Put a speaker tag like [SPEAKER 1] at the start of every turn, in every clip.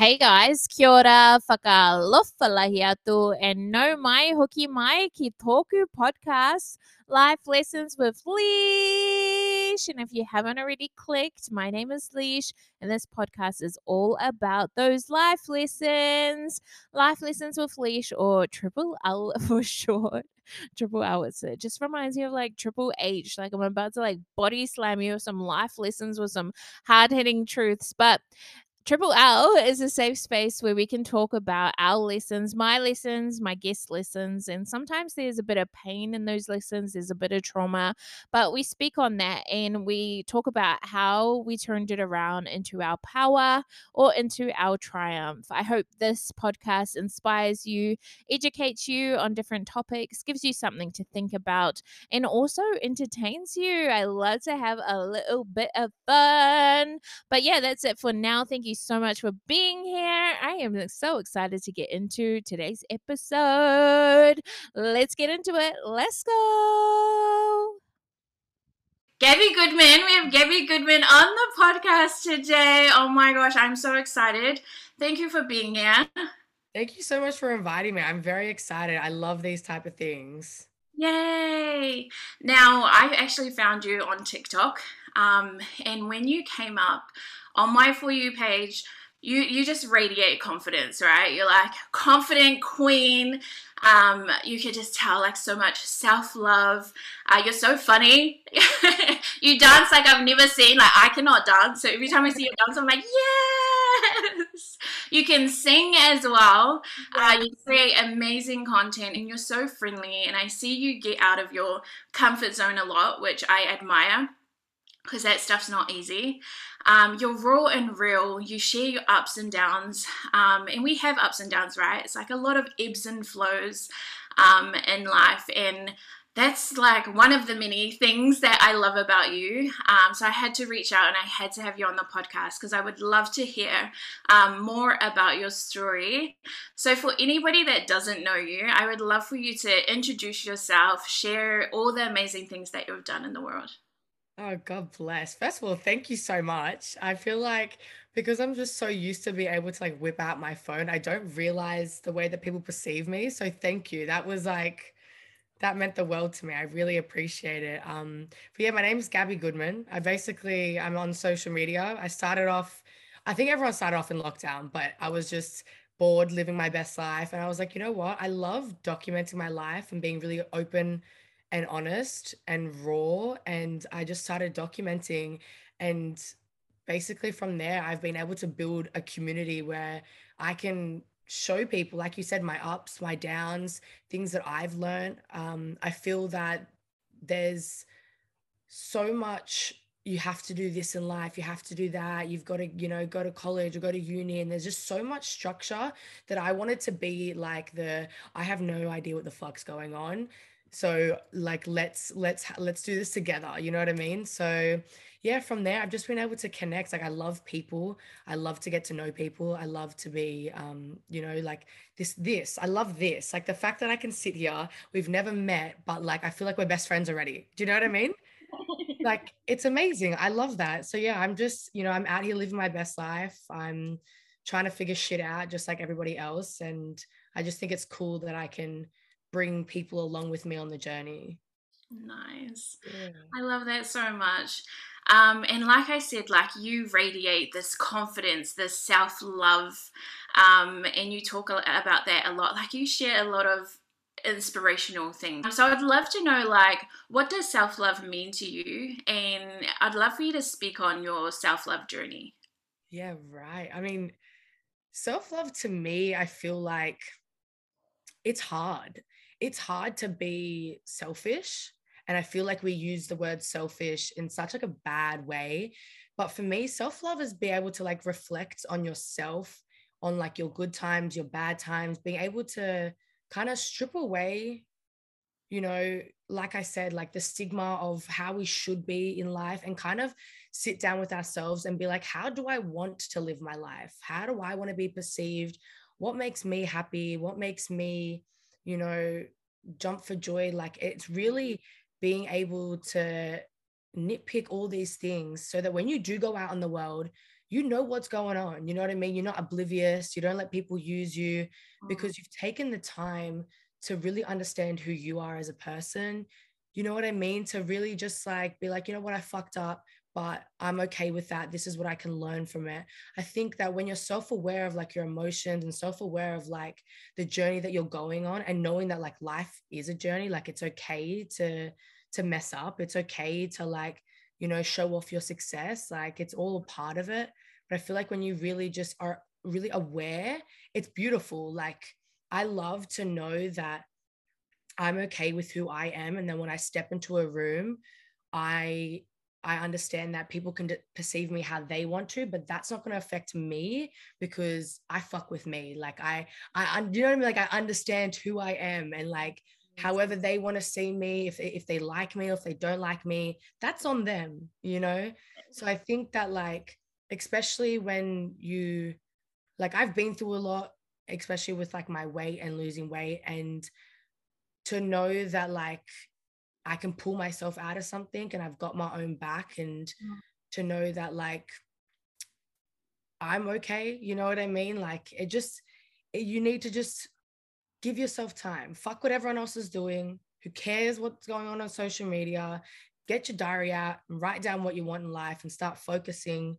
[SPEAKER 1] Hey guys, kia ora, whakalofa lahi atu, and no mai hoki mai ki tōku podcast, Life Lessons with Leash. And if you haven't already clicked, my name is Leash, and this podcast is all about those life lessons. Life Lessons with Leash, or Triple L for short. Triple L, it's, it just reminds me of like Triple H. Like I'm about to like body slam you with some life lessons with some hard hitting truths. But Triple L is a safe space where we can talk about our lessons, my lessons, my guest lessons, and sometimes there's a bit of pain in those lessons, there's a bit of trauma, but we speak on that and we talk about how we turned it around into our power or into our triumph. I hope this podcast inspires you, educates you on different topics, gives you something to think about, and also entertains you. I love to have a little bit of fun. But yeah, that's it for now. Thank you so much for being here. I am so excited to get into today's episode. Let's get into it. Let's go. Gabby Goodman. We have Gabby Goodman on the podcast today. Oh my gosh, I'm so excited. Thank you for being here.
[SPEAKER 2] Thank you so much for inviting me. I'm very excited. I love these type of things.
[SPEAKER 1] Yay! Now, I actually found you on TikTok. Um, and when you came up, on my For You page, you you just radiate confidence, right? You're like confident queen. Um, you could just tell like so much self love. Uh, you're so funny. you dance like I've never seen. Like I cannot dance, so every time I see you dance, I'm like yes. You can sing as well. Uh, you create amazing content, and you're so friendly. And I see you get out of your comfort zone a lot, which I admire because that stuff's not easy. Um, you're raw and real. You share your ups and downs. Um, and we have ups and downs, right? It's like a lot of ebbs and flows um, in life. And that's like one of the many things that I love about you. Um, so I had to reach out and I had to have you on the podcast because I would love to hear um, more about your story. So, for anybody that doesn't know you, I would love for you to introduce yourself, share all the amazing things that you've done in the world.
[SPEAKER 2] Oh, God bless. First of all, thank you so much. I feel like because I'm just so used to be able to like whip out my phone, I don't realize the way that people perceive me. So thank you. That was like that meant the world to me. I really appreciate it. Um, but yeah, my name is Gabby Goodman. I basically I'm on social media. I started off, I think everyone started off in lockdown, but I was just bored living my best life. And I was like, you know what? I love documenting my life and being really open and honest and raw. And I just started documenting. And basically, from there, I've been able to build a community where I can show people, like you said, my ups, my downs, things that I've learned. Um, I feel that there's so much you have to do this in life you have to do that you've got to you know go to college or go to uni and there's just so much structure that i wanted to be like the i have no idea what the fuck's going on so like let's let's let's do this together you know what i mean? So yeah from there i've just been able to connect like i love people. I love to get to know people. I love to be um you know like this this i love this. Like the fact that i can sit here we've never met but like i feel like we're best friends already. Do you know what i mean? Like it's amazing. I love that. So yeah i'm just you know i'm out here living my best life. I'm trying to figure shit out just like everybody else. And i just think it's cool that i can bring people along with me on the journey.
[SPEAKER 1] Nice. Yeah. I love that so much. Um, and like I said, like you radiate this confidence, this self love, um, and you talk about that a lot. Like you share a lot of inspirational things. So I'd love to know, like, what does self love mean to you? And I'd love for you to speak on your self love journey.
[SPEAKER 2] Yeah, right. I mean, self love to me, I feel like it's hard it's hard to be selfish and i feel like we use the word selfish in such like a bad way but for me self-love is be able to like reflect on yourself on like your good times your bad times being able to kind of strip away you know like i said like the stigma of how we should be in life and kind of sit down with ourselves and be like how do i want to live my life? How do i want to be perceived? What makes me happy? What makes me you know, jump for joy. Like it's really being able to nitpick all these things so that when you do go out in the world, you know what's going on. You know what I mean? You're not oblivious. You don't let people use you because you've taken the time to really understand who you are as a person. You know what I mean? To really just like be like, you know what, I fucked up, but I'm okay with that. This is what I can learn from it. I think that when you're self aware of like your emotions and self aware of like the journey that you're going on and knowing that like life is a journey, like it's okay to to mess up. It's okay to like you know, show off your success. Like it's all a part of it. But I feel like when you really just are really aware, it's beautiful. Like I love to know that I'm okay with who I am. And then when I step into a room, I I understand that people can perceive me how they want to, but that's not going to affect me because I fuck with me. Like I, I, you know what I mean? Like I understand who I am and like however they want to see me if, if they like me or if they don't like me that's on them you know so i think that like especially when you like i've been through a lot especially with like my weight and losing weight and to know that like i can pull myself out of something and i've got my own back and mm. to know that like i'm okay you know what i mean like it just it, you need to just give yourself time. Fuck what everyone else is doing. Who cares what's going on on social media? Get your diary out and write down what you want in life and start focusing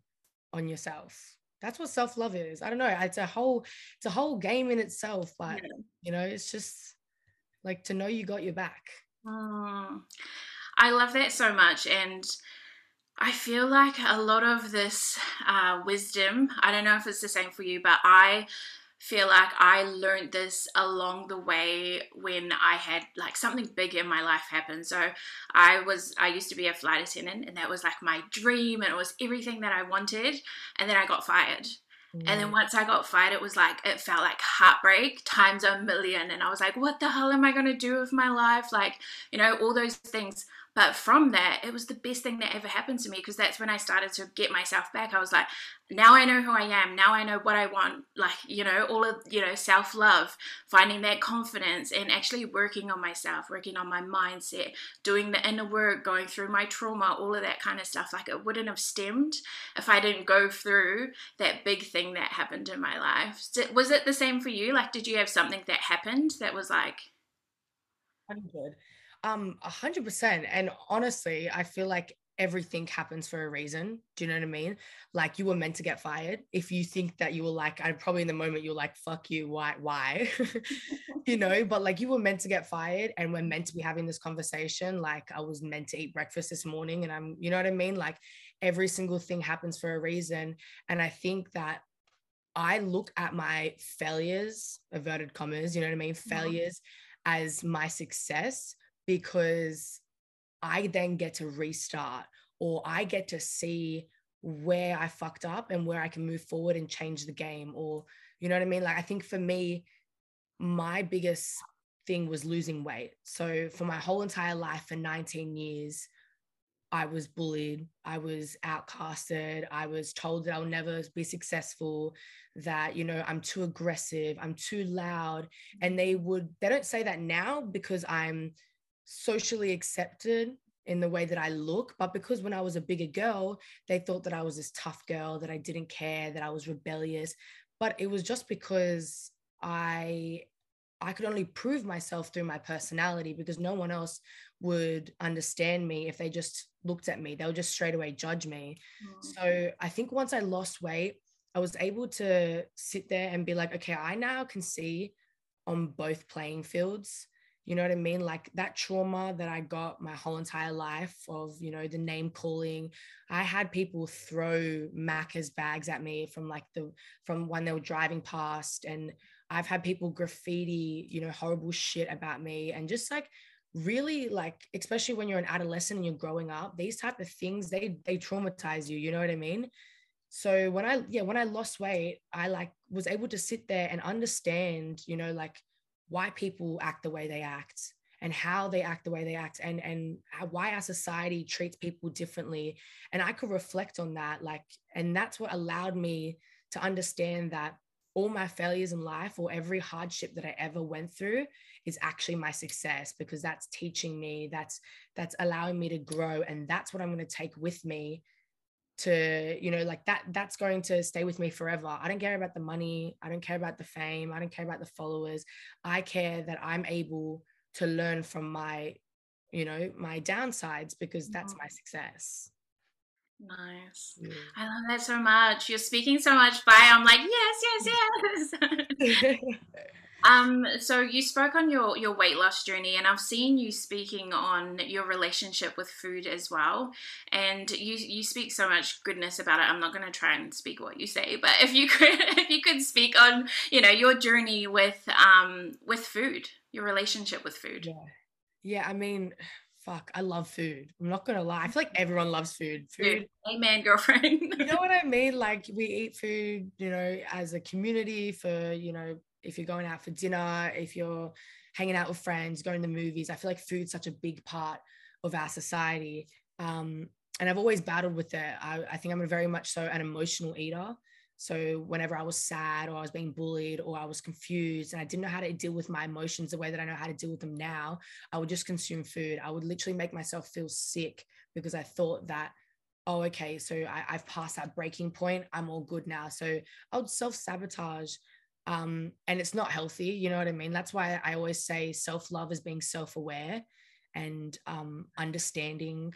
[SPEAKER 2] on yourself. That's what self-love is. I don't know. It's a whole it's a whole game in itself, but yeah. you know, it's just like to know you got your back.
[SPEAKER 1] Mm. I love that so much and I feel like a lot of this uh, wisdom, I don't know if it's the same for you, but I feel like I learned this along the way when I had like something big in my life happen. So I was I used to be a flight attendant and that was like my dream and it was everything that I wanted and then I got fired. Mm. And then mm. once I got fired, it was like, it felt like heartbreak times a million. And I was like, what the hell am I going to do with my life? Like, you know, all those things but from that, it was the best thing that ever happened to me because that's when I started to get myself back. I was like, now I know who I am. Now I know what I want. Like, you know, all of, you know, self love, finding that confidence and actually working on myself, working on my mindset, doing the inner work, going through my trauma, all of that kind of stuff. Like, it wouldn't have stemmed if I didn't go through that big thing that happened in my life. Was it the same for you? Like, did you have something that happened that was like,
[SPEAKER 2] I'm good. Um, a hundred percent. And honestly, I feel like everything happens for a reason. Do you know what I mean? Like you were meant to get fired. If you think that you were like, I probably in the moment you're like, fuck you, why, why? you know, but like you were meant to get fired and we're meant to be having this conversation. Like I was meant to eat breakfast this morning and I'm, you know what I mean? Like every single thing happens for a reason. And I think that I look at my failures, averted commas, you know what I mean? Mm-hmm. Failures as my success because I then get to restart or I get to see where I fucked up and where I can move forward and change the game. Or, you know what I mean? Like, I think for me, my biggest thing was losing weight. So, for my whole entire life, for 19 years, I was bullied, I was outcasted, I was told that I'll never be successful, that, you know, I'm too aggressive, I'm too loud. And they would, they don't say that now because I'm socially accepted in the way that I look. But because when I was a bigger girl, they thought that I was this tough girl, that I didn't care, that I was rebellious. But it was just because I I could only prove myself through my personality because no one else would understand me if they just looked at me. They would just straight away judge me. Mm. So I think once I lost weight, I was able to sit there and be like, okay, I now can see on both playing fields you know what I mean? Like that trauma that I got my whole entire life of, you know, the name calling. I had people throw Macca's bags at me from like the from when they were driving past. And I've had people graffiti, you know, horrible shit about me and just like really like especially when you're an adolescent and you're growing up these type of things they they traumatize you you know what i mean so when i yeah when i lost weight i like was able to sit there and understand you know like why people act the way they act and how they act the way they act and and why our society treats people differently. And i could reflect on that like and that's what allowed me to understand that all my failures in life or every hardship that i ever went through is actually my success because that's teaching me that's that's allowing me to grow. And that's what i'm going to take with me to you know like that that's going to stay with me forever i don't care about the money i don't care about the fame i don't care about the followers i care that i'm able to learn from my you know my downsides because that's my mm-hmm. success
[SPEAKER 1] Nice.
[SPEAKER 2] Yeah.
[SPEAKER 1] I love that so much. You're speaking so much by I'm like, yes, yes, yes. um, so you spoke on your your weight loss journey and I've seen you speaking on your relationship with food as well. And you you speak so much goodness about it. I'm not gonna try and speak what you say, but if you could if you could speak on, you know, your journey with um with food, your relationship with food.
[SPEAKER 2] yeah yeah i mean fuck i love food i'm not gonna lie i feel like everyone loves food food
[SPEAKER 1] Food. Amen, girlfriend.
[SPEAKER 2] you know what I mean? Like we eat food, you know, as a community for, you know, if you're going out for dinner, if you're hanging out with friends, going to movies. I feel like food's such a big part of our society. Um, and I've always battled with it. I, I think I'm a very much so an emotional eater. So whenever I was sad or I was being bullied or I was confused and I didn't know how to deal with my emotions the way that I know how to deal with them now, I would just consume food. I would literally make myself feel sick because I thought that oh, okay, so I, I've passed that breaking point. I'm all good now. So I would self sabotage. Um, and it's not healthy. You know what I mean? That's why I always say self love is being self aware and um, understanding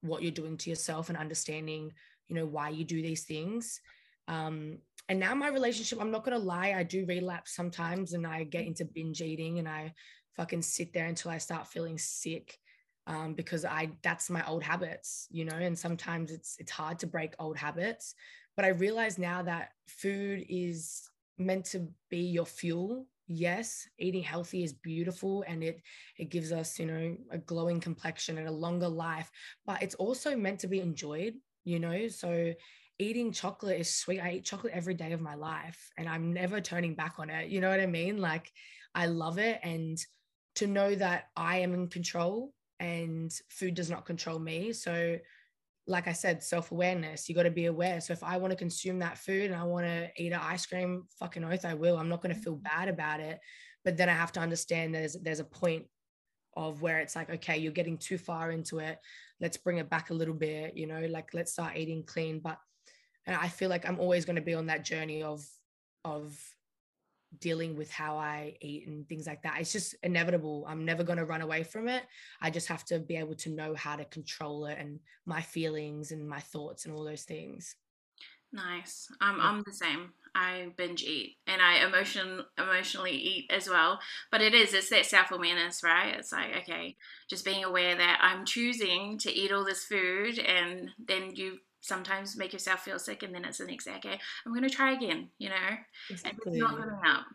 [SPEAKER 2] what you're doing to yourself and understanding, you know, why you do these things. Um, and now my relationship, I'm not gonna lie, I do relapse sometimes and I get into binge eating and I fucking sit there until I start feeling sick um, because I that's my old habits, you know, and sometimes it's it's hard to break old habits. But I realize now that food is meant to be your fuel. Yes, eating healthy is beautiful and it it gives us, you know, a glowing complexion and a longer life, but it's also meant to be enjoyed, you know. So eating chocolate is sweet. I eat chocolate every day of my life and I'm never turning back on it. You know what I mean? Like I love it and to know that I am in control and food does not control me. So, like I said, self awareness, you got to be aware. So, if I want to consume that food and I want to eat an ice cream, fucking oath, I will. I'm not going to feel mm-hmm. bad about it. But then I have to understand there's there's a point of where it's like, okay, you're getting too far into it. Let's bring it back a little bit, you know, like let's start eating clean. But and I feel like I'm always going to be on that journey of of dealing with how I eat and things like that. It's just inevitable. I'm never going to run away from it. I just have to be able to know how to control it and my feelings and my thoughts and all those things.
[SPEAKER 1] Nice. Um, I'm the same. I binge eat and I emotion emotionally eat as well. But it is it's that self awareness, right? It's like okay, just being aware that I'm choosing to eat all this food, and then you sometimes make yourself feel sick, and then it's the next day. Okay, I'm gonna try again. You know,
[SPEAKER 2] Exactly.
[SPEAKER 1] it's not giving up.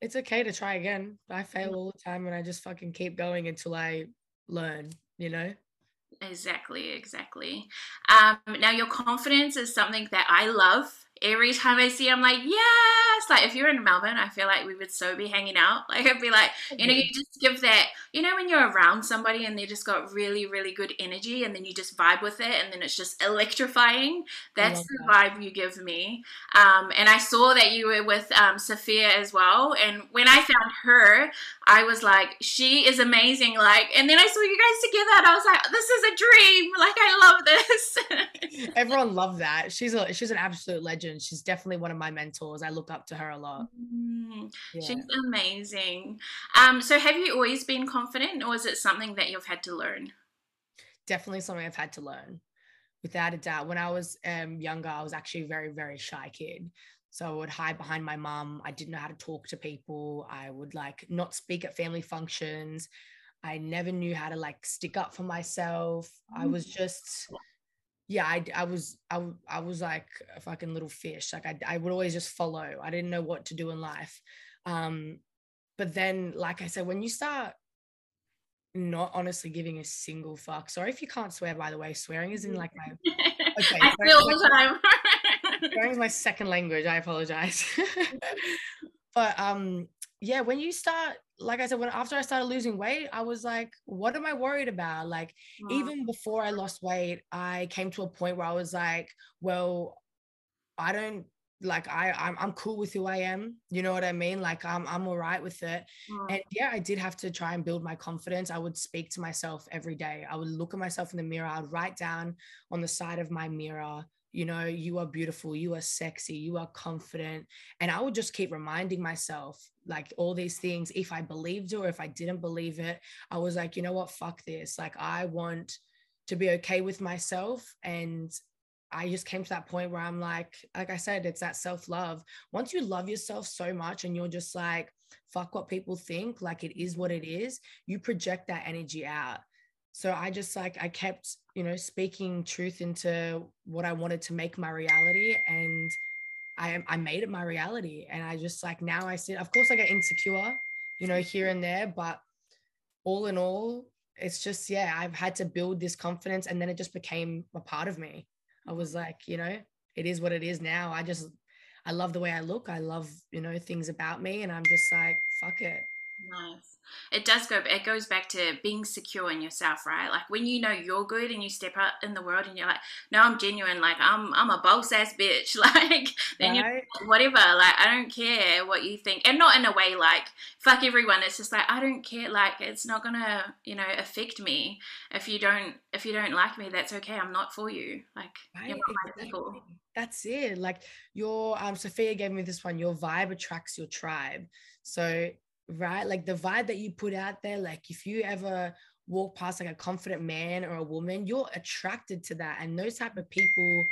[SPEAKER 2] It's okay to try again. I fail all the time and I just fucking keep going until I learn, you know?
[SPEAKER 1] Exactly, exactly. Um, now, your confidence is something that I love. Every time I see, I'm like, yes. Like, if you're in Melbourne, I feel like we would so be hanging out. Like, I'd be like, you know, you just give that, you know, when you're around somebody and they just got really, really good energy and then you just vibe with it and then it's just electrifying. That's the vibe you give me. Um, and I saw that you were with um, Sophia as well. And when I found her, I was like, she is amazing. Like, and then I saw you guys together and I was like, this is a dream. Like, I love this.
[SPEAKER 2] Everyone loved that. She's a she's an absolute legend. She's definitely one of my mentors. I look up to her a lot.
[SPEAKER 1] Mm,
[SPEAKER 2] Yeah.
[SPEAKER 1] She's amazing. Um, so have you always been confident or is it something that you've had to learn?
[SPEAKER 2] definitely something I've had to learn, without a doubt. When I was um, younger, I was actually a very, very shy kid. So I would hide behind my mum. I didn't know how to talk to people. I would like not speak at family functions. I never knew how to like stick up for myself. I was just, yeah, I, I was, I, I was like a fucking little fish. Like I, I would always just follow. I didn't know what to do in life. Um, but then, like I said, when you start not honestly giving a single fuck. Sorry if you can't swear, by the way. Swearing is in like my Okay,
[SPEAKER 1] I all the time.
[SPEAKER 2] swearing is my second language. I apologize. but um, yeah, when you start, like I said, when after I started losing weight, I was like, what am I worried about? Like, even before I lost weight, I came to a point where I was like, well, I don't like I I'm, I'm cool with who I am. You know what I mean? Like I'm I'm all right with it.
[SPEAKER 1] Mm.
[SPEAKER 2] And yeah, I did have to try and build my confidence. I would speak to myself every day. I would look at myself in the mirror. I would write down on the side of my mirror you know, you are beautiful, you are sexy, you are confident. And I would just keep reminding myself, like, all these things. If I believed it or if I didn't believe it, I was like, you know what, fuck this. Like, I want to be okay with myself. And I just came to that point where I'm like, like I said, it's that self love. Once you love yourself so much and you're just like, fuck what people think, like it is what it is, you project that energy out. So I just like, I kept, you know, speaking truth into what I wanted to make my reality. And I, I made it my reality. And I just like, now I see, of course, I get insecure, you know, here and there. But all in all, it's just, yeah, I've had to build this confidence. And then it just became a part of me. I was mm-hmm. like, you know, it is what it is now. I just, I love the way I look. I love, you know, things about me. And I'm just like, fuck it.
[SPEAKER 1] Nice. It does go it goes back to being secure in yourself right? Like when you know you're good and you step out in the world and you're like no i'm genuine like i'm i'm a boss ass bitch like then right. you whatever like i don't care what you think and not in a way like fuck everyone it's just like i don't care like it's not gonna you know affect me. If you don't if you don't like me that's okay i'm not for you like right. you're not
[SPEAKER 2] my people. That's it like your um sophia gave me this one your vibe attracts your tribe. So right? Like the vibe that you put out there, like if you ever walk past like a confident man or a woman, you're attracted to that. And those type of people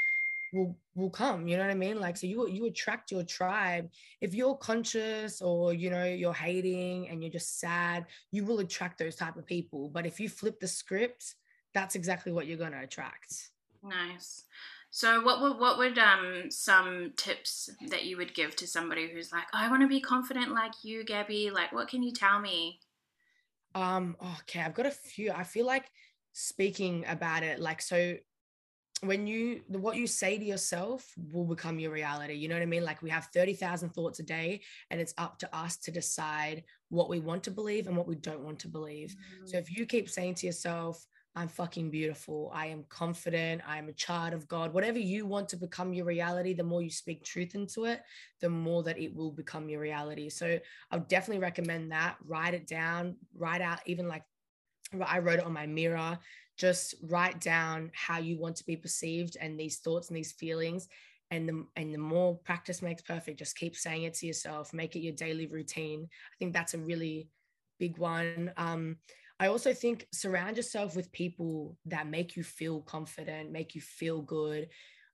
[SPEAKER 2] will will come you know what i mean like so you you attract your tribe if you're conscious or you know you're hating and you're just sad you will attract those type of people but if you flip the script that's exactly what you're to attract
[SPEAKER 1] nice so, what would what would um some tips that you would give to somebody who's like, I want to be confident like you, Gabby? Like, what can you tell me?
[SPEAKER 2] Um, okay, I've got a few. I feel like speaking about it, like, so when you what you say to yourself will become your reality. You know what I mean? Like, we have thirty thousand thoughts a day, and it's up to us to decide what we want to believe and what we don't want to believe. Mm-hmm. So, mm. if you keep saying to yourself, I'm fucking beautiful. I am confident. I am a child of God. Whatever you want to become your reality, the more you speak truth into it, the more that it will become your reality. So I would definitely recommend that. Write it down, write out, even like I wrote it on my mirror. Just write down how you want to be perceived and these thoughts and these feelings. And the, and the more practice makes perfect, just keep saying it to yourself, make it your daily routine. I think that's a really big one. Um, I also think surround yourself with people that make you feel confident, make you feel good.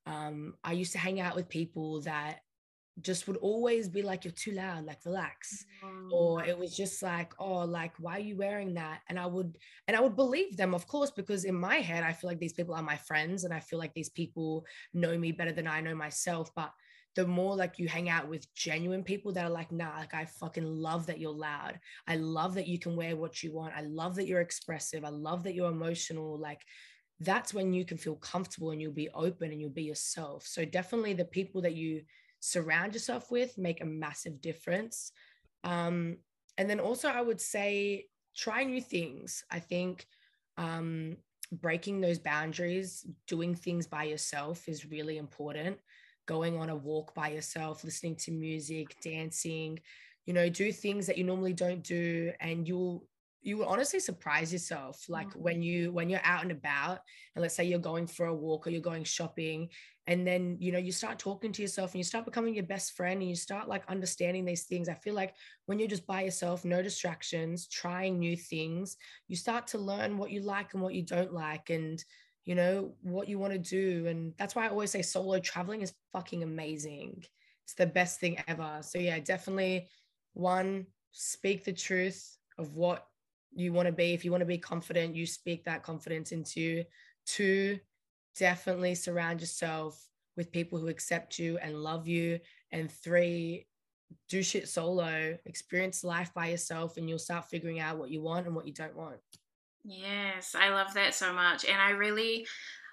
[SPEAKER 2] Um, I used to hang out with people that just would always be like, you're too loud, like relax. Mm. Or it was just like, oh, like, why are you wearing that? And I would, and I would believe them, of course, because in my head, I feel like these people are my friends and I feel like these people know me better than I know myself. But the more like you hang out with genuine people that are like, nah, like I fucking love that you're loud. I love that you can wear what you want. I love that you're expressive. I love that you're emotional. Like that's when you can feel comfortable and you'll be open and you'll be yourself. So definitely the people that you surround yourself with make a massive difference. Um, and then also I would say try new things. I think um, breaking those boundaries, doing things by yourself is really important going on a walk by yourself, listening to music, dancing, you know, do things that you normally don't do and you'll you will honestly surprise yourself like mm-hmm. when you when you're out and about and let's say you're going for a walk or you're going shopping and then you know you start talking to yourself and you start becoming your best friend and you start like understanding these things i feel like when you're just by yourself no distractions trying new things you start to learn what you like and what you don't like and you know, what you want to do. And that's why I always say solo traveling is fucking amazing. It's the best thing ever. So, yeah, definitely one, speak the truth of what you want to be. If you want to be confident, you speak that confidence into. Two, definitely surround yourself with people who accept you and love you. And three, do shit solo, experience life by yourself, and you'll start figuring out what you want and what you don't want.
[SPEAKER 1] Yes, I love that so much. And I really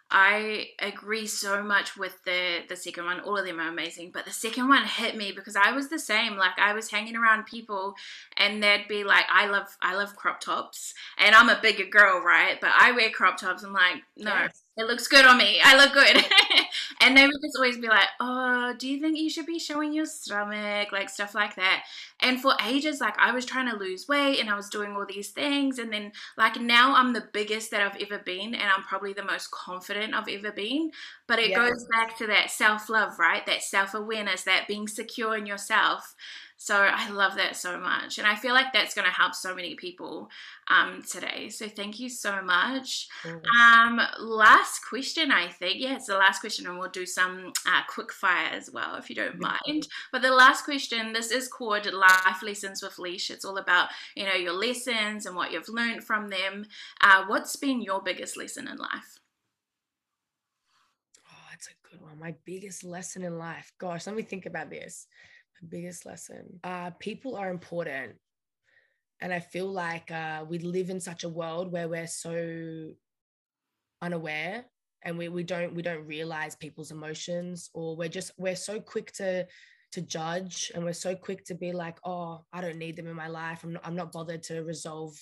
[SPEAKER 1] I agree so much with the the second one. All of them are amazing, but the second one hit me because I was the same. Like I was hanging around people, and they'd be like, "I love I love crop tops," and I'm a bigger girl, right? But I wear crop tops. I'm like, no, yes. it looks good on me. I look good. and they would just always be like, oh, do you think you should be showing your stomach? Like stuff like that. And for ages, like I was trying to lose weight and I was doing all these things. And then like now I'm the biggest that I've ever been and I'm probably the most confident I've ever been. But it yeah. goes back to that self love, right? That self awareness, that being secure in yourself. So I love that so much. And I feel like that's going to help so many people um, today. So thank you so much. Um, last question, I think. Yeah, it's the last question, and we'll do some uh, quick fire as well, if you don't mind. But the last question, this is called Life Lessons with Leash. It's all about, you know, your lessons and what you've learned from them. Uh, what's been your biggest lesson in life?
[SPEAKER 2] Oh, that's a good one. My biggest lesson in life. Gosh, let me think about this biggest lesson. Uh, people are important. And i feel like uh, we live in such a world where we're so unaware and we, we don't we don't realize people's emotions or we're just we're so quick to to judge and we're so quick to be like oh i don't need them in my life. I'm not, I'm not bothered to resolve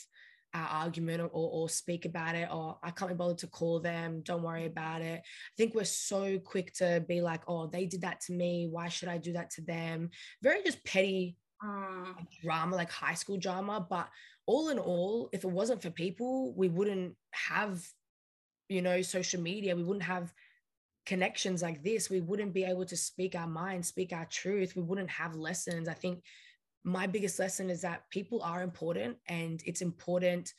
[SPEAKER 2] our argument or, or speak about it or I can't be bothered to call them, don't worry about it. I think we're so quick to be like, oh, they did that to me. Why should I do that to them? Very just petty mm. drama, like high school drama. But all in all, if it wasn't for people, we wouldn't have, you know, social media. We wouldn't have connections like this. We wouldn't be able to speak our mind, speak our truth. We wouldn't have lessons. I think my biggest lesson is that people are important and it's important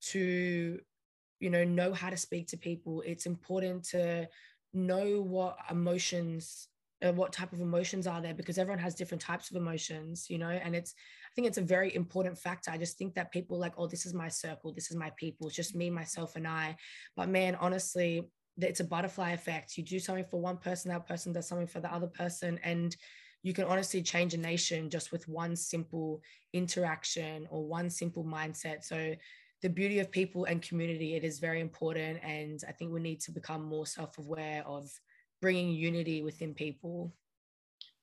[SPEAKER 2] to you know know how to speak to people. It's important to know what emotions uh, what type of emotions are there because everyone has different types of emotions you know and it's i think it's a very important factor. I just think that people like oh this is my circle this is my people it's just me myself and i. But man honestly it's a butterfly effect. You do something for one person that person does something for the other person. And you can honestly change a nation just with one simple interaction or one simple mindset. So the beauty of people and community, it is very important. And I think we need to become more self-aware of bringing unity within people.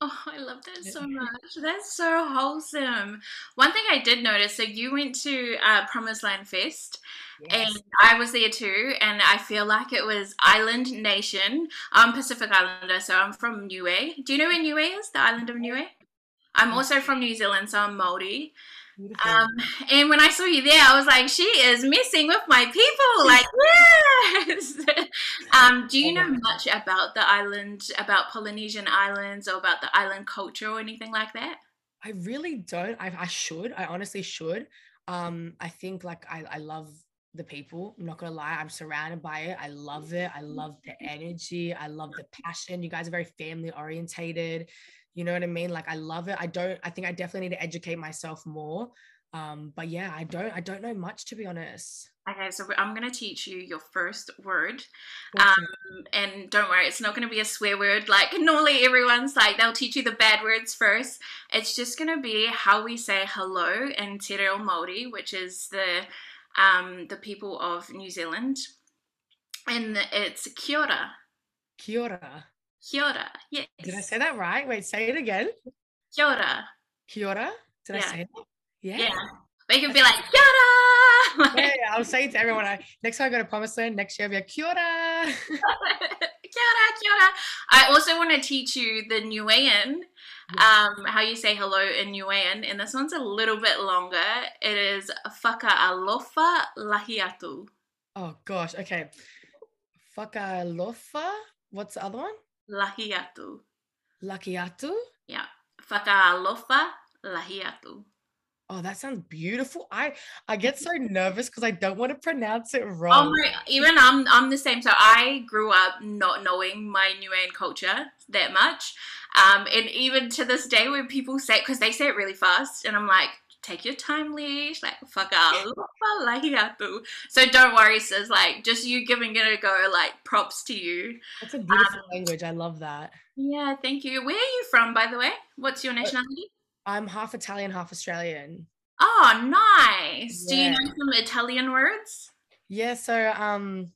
[SPEAKER 1] Oh, I love that so much. That's so wholesome. One thing I did notice so you went to uh, Promised Land Fest, yes. and I was there too, and I feel like it was Island Nation. I'm Pacific Islander, so I'm from Niue. Do you know where Niue is? The island of Niue? I'm also from New Zealand, so I'm Maori. Um, and when I saw you there, I was like, she is messing with my people. Like, yes. um, do you know much about the island, about Polynesian islands, or about the island culture or anything like that?
[SPEAKER 2] I really don't. I, I should. I honestly should. Um, I think like I, I love the people. I'm not gonna lie, I'm surrounded by it. I love it. I love the energy. I love the passion. You guys are very family orientated. You know what I mean? Like I love it. I don't, I think I definitely need to educate myself more. Um, but yeah, I don't, I don't know much to be honest.
[SPEAKER 1] Okay, so I'm gonna teach you your first word, um, and don't worry, it's not gonna be a swear word like normally everyone's like they'll teach you the bad words first. It's just gonna be how we say hello in Te Reo Māori, which is the um, the people of New Zealand, and it's kia ora.
[SPEAKER 2] Kia ora.
[SPEAKER 1] Kia ora. Yes.
[SPEAKER 2] Did I say that right? Wait, say it again.
[SPEAKER 1] Kia ora.
[SPEAKER 2] Kia ora. Did yeah. I say it?
[SPEAKER 1] Yeah. Yeah. But you can be like, kia ora.
[SPEAKER 2] yeah, yeah, I'll say it to everyone. I, next time I go to Promised Land, next year I'll be like, kia ora. kia
[SPEAKER 1] ora, kia ora. I also want to teach you the Niuean, um, how you say hello in Niuean, and this one's a little bit longer. It is faka alofa lahiatu.
[SPEAKER 2] Oh gosh, okay. Faka alofa. What's the other one?
[SPEAKER 1] Lahiatu.
[SPEAKER 2] Lahiatu?
[SPEAKER 1] Yeah. Whakaalofa lahiatu.
[SPEAKER 2] Oh, that sounds beautiful. I I get so nervous because I don't want to pronounce it wrong.
[SPEAKER 1] Oh my, even I'm I'm the same. So I grew up not knowing my Niuean culture that much, um, and even to this day, when people say because they say it really fast, and I'm like, take your time, leash, like fuck up. So don't worry, sis. Like just you giving it a go. Like props to you.
[SPEAKER 2] That's a beautiful um, language. I love that.
[SPEAKER 1] Yeah, thank you. Where are you from, by the way? What's your uh, nationality?
[SPEAKER 2] I'm half Italian, half Australian.
[SPEAKER 1] Oh, nice. Yeah. Do you know some Italian words?
[SPEAKER 2] Yeah, so um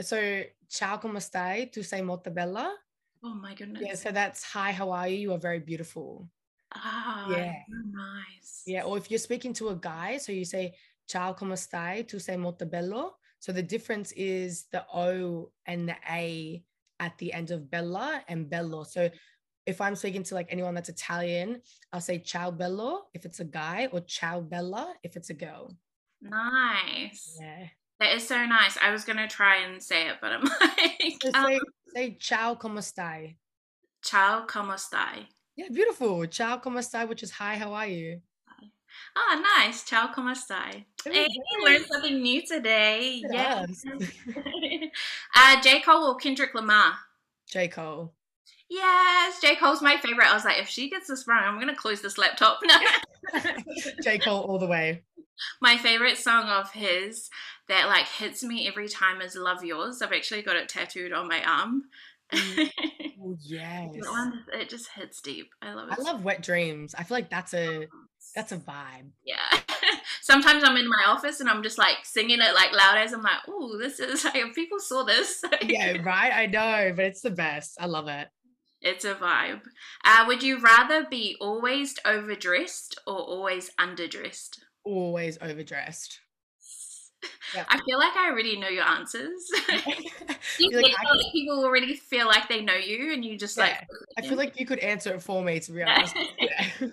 [SPEAKER 2] so ciao come stai? Tu sei molto bella.
[SPEAKER 1] Oh my goodness.
[SPEAKER 2] Yeah, so that's hi, how are you? You are very beautiful.
[SPEAKER 1] Ah, yeah. nice.
[SPEAKER 2] Yeah, or if you're speaking to a guy, so you say ciao come stai? Tu sei molto bello. So the difference is the O and the A at the end of Bella and Bello. So if I'm speaking to like anyone that's Italian, I'll say ciao bello if it's a guy or ciao bella if it's a girl.
[SPEAKER 1] Nice.
[SPEAKER 2] Yeah.
[SPEAKER 1] That is so nice. I was gonna try and say it, but I'm like,
[SPEAKER 2] So
[SPEAKER 1] um,
[SPEAKER 2] say, say ciao como stai.
[SPEAKER 1] ciao, como stai?
[SPEAKER 2] Yeah, beautiful. Ciao como stai, which is hi, how are you?
[SPEAKER 1] Oh, nice. Ciao, como stai?
[SPEAKER 2] There
[SPEAKER 1] Hey,
[SPEAKER 2] we
[SPEAKER 1] learned something new today.
[SPEAKER 2] Yes.
[SPEAKER 1] Uh, J. Cole or Kendrick Lamar?
[SPEAKER 2] J. Cole.
[SPEAKER 1] Yes, J. Cole's my favorite. I was like, if she gets this wrong, I'm gonna close this laptop. No.
[SPEAKER 2] J. Cole all the way.
[SPEAKER 1] my favorite song of his that like hits me every time is "Love Yours." I've actually got it tattooed on my arm.
[SPEAKER 2] Mm. Oh, yes.
[SPEAKER 1] That one, it just hits deep. I love it.
[SPEAKER 2] I love Wet Dreamz. I feel like that's a that's a vibe.
[SPEAKER 1] Yeah. Sometimes I'm in my office and I'm just like singing it like loud as I'm like, oh, this is like if people saw this.
[SPEAKER 2] Yeah, right. I know, but it's the best. I love it.
[SPEAKER 1] It's a vibe. Uh, would you rather be always overdressed or always underdressed?
[SPEAKER 2] Always overdressed. Yeah.
[SPEAKER 1] I feel like I already know your answers. you
[SPEAKER 2] like,
[SPEAKER 1] people already feel like they know you and you just like
[SPEAKER 2] I feel like you could answer it for me, to be honest. Yeah.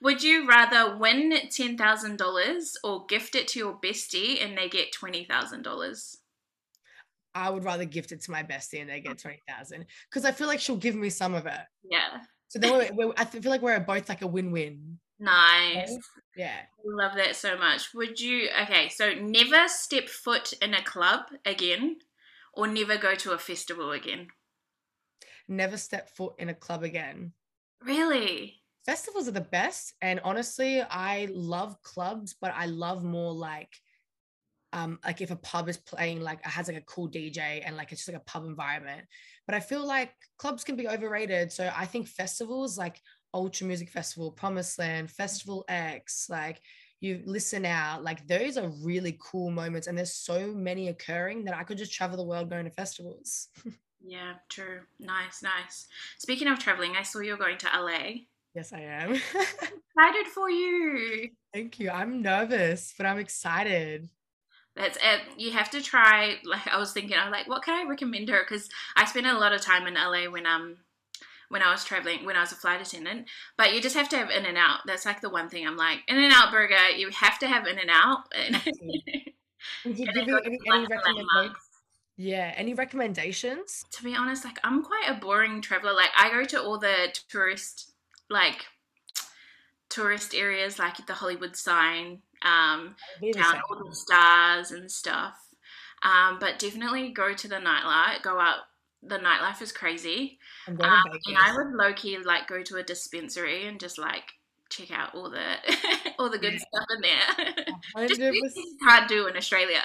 [SPEAKER 1] Would you rather win ten thousand dollars or gift it to your bestie and they get twenty thousand dollars?
[SPEAKER 2] I would rather gift it to my bestie and they get 20,000 because I feel like she'll give me some of it.
[SPEAKER 1] Yeah.
[SPEAKER 2] So then we're, we're, I feel like we're both like a win win.
[SPEAKER 1] Nice.
[SPEAKER 2] Yeah.
[SPEAKER 1] Love that so much. Would you okay, so never step foot in a club again or never go to a festival again?
[SPEAKER 2] Never step foot in a club again.
[SPEAKER 1] Really?
[SPEAKER 2] Festivals are the best. And honestly, I love clubs, but I love more like um like if a pub is playing like it has like a cool DJ and like it's just like a pub environment. But I feel like clubs can be overrated. So I think festivals like Ultra Music Festival, Promised Land, Festival X, like you listen out, like those are really cool moments. And there's so many occurring that I could just travel the world going to festivals.
[SPEAKER 1] Yeah, true. Nice, nice. Speaking of traveling, I saw you're going to LA.
[SPEAKER 2] yes, I am.
[SPEAKER 1] Excited for you.
[SPEAKER 2] Thank you. I'm nervous, but I'm excited.
[SPEAKER 1] That's it. You have to try. Like I was thinking, I was like, what can I recommend her? Because I spent a lot of time in LA when um when I was traveling, when I was a flight attendant. But you just have to have In and Out. That's like the one thing I'm like, In and Out burger. You have to have In and Out.
[SPEAKER 2] Would you give
[SPEAKER 1] then
[SPEAKER 2] me
[SPEAKER 1] go to
[SPEAKER 2] any, any recommendations? Yeah, any recommendations?
[SPEAKER 1] to be honest, like I'm quite a boring traveler. Like I go to all the tourist like tourist areas like the Hollywood sign, um, down all the stars and stuff. Um, but definitely go to the nightlife, go out the nightlife is crazy.
[SPEAKER 2] I'm
[SPEAKER 1] Um,
[SPEAKER 2] Vegas.
[SPEAKER 1] and I would low key like go to a dispensary and just like check out all the all the good
[SPEAKER 2] Yeah.
[SPEAKER 1] stuff in there. just
[SPEAKER 2] 100%.
[SPEAKER 1] things you can't do in Australia.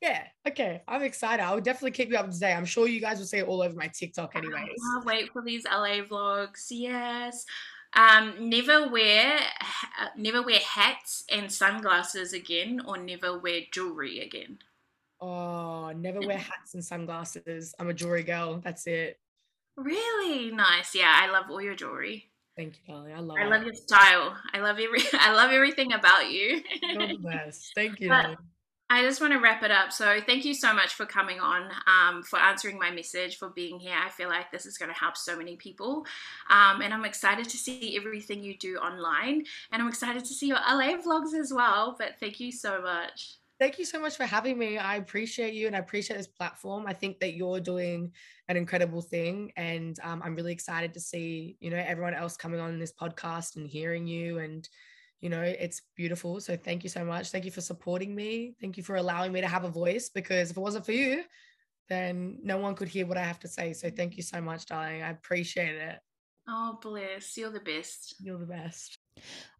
[SPEAKER 2] Yeah, okay. I'm excited. I'll definitely keep you up to date. I'm sure you guys will see it all over my TikTok,
[SPEAKER 1] I
[SPEAKER 2] anyways.
[SPEAKER 1] can't wait for these LA vlogs. Yes. Um, never wear ha- never wear hats and sunglasses again, or never wear jewelry again.
[SPEAKER 2] Oh, never wear hats and sunglasses. I'm a jewelry girl. That's it.
[SPEAKER 1] Really nice. Yeah, I love all your jewelry.
[SPEAKER 2] Thank you, darling. I love
[SPEAKER 1] I
[SPEAKER 2] it.
[SPEAKER 1] love your style. I love every. I love everything about you.
[SPEAKER 2] You're the best. Thank you,
[SPEAKER 1] But- I just want to wrap it up. So thank you so much for coming on, um, for answering my message, for being here. I feel like this is going to help so many people, um, and I'm excited to see everything you do online, and I'm excited to see your LA vlogs as well. But thank you so much.
[SPEAKER 2] Thank you so much for having me. I appreciate you and I appreciate this platform. I think that you're doing an incredible thing, and um, I'm really excited to see you know everyone else coming on this podcast and hearing you, and you know it's beautiful. So thank you so much. Thank you for supporting me. Thank you for allowing me to have a voice because if it wasn't for you, then no one could hear what I have to say. So thank you so much, darling. I appreciate it.
[SPEAKER 1] Oh, bless. You're the best.
[SPEAKER 2] You're the best.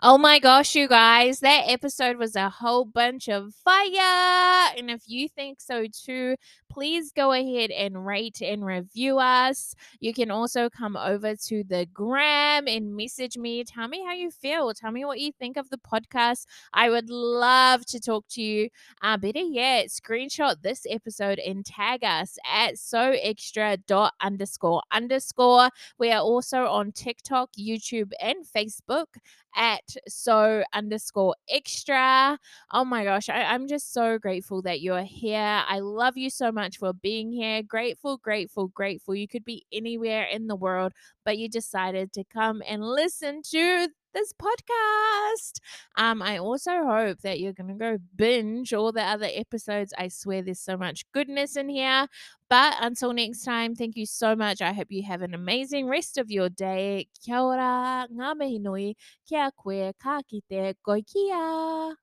[SPEAKER 3] Oh my gosh, you guys, that episode was a whole bunch of fire. And if you think so too, please go ahead and rate and review us. You can also come over to the gram and message me. Tell me how you feel. Tell me what you think of the podcast. I would love to talk to you. Uh, better yet, screenshot this episode and tag us at so extra dot underscore underscore. We are also on TikTok, YouTube, and Facebook
[SPEAKER 1] at so underscore extra. Oh my gosh, I, I'm just so grateful that you're here. I love you so much for being here. Grateful, grateful, grateful. You could be anywhere in the world, but you decided to come and listen to this podcast. Um, I also hope that you're gonna go binge all the other episodes. I swear there's so much goodness in here. But until next time, thank you so much. I hope you have an amazing rest of your day. Kia ora, ngā mihi nui, kia koe, ka kite, koe kia.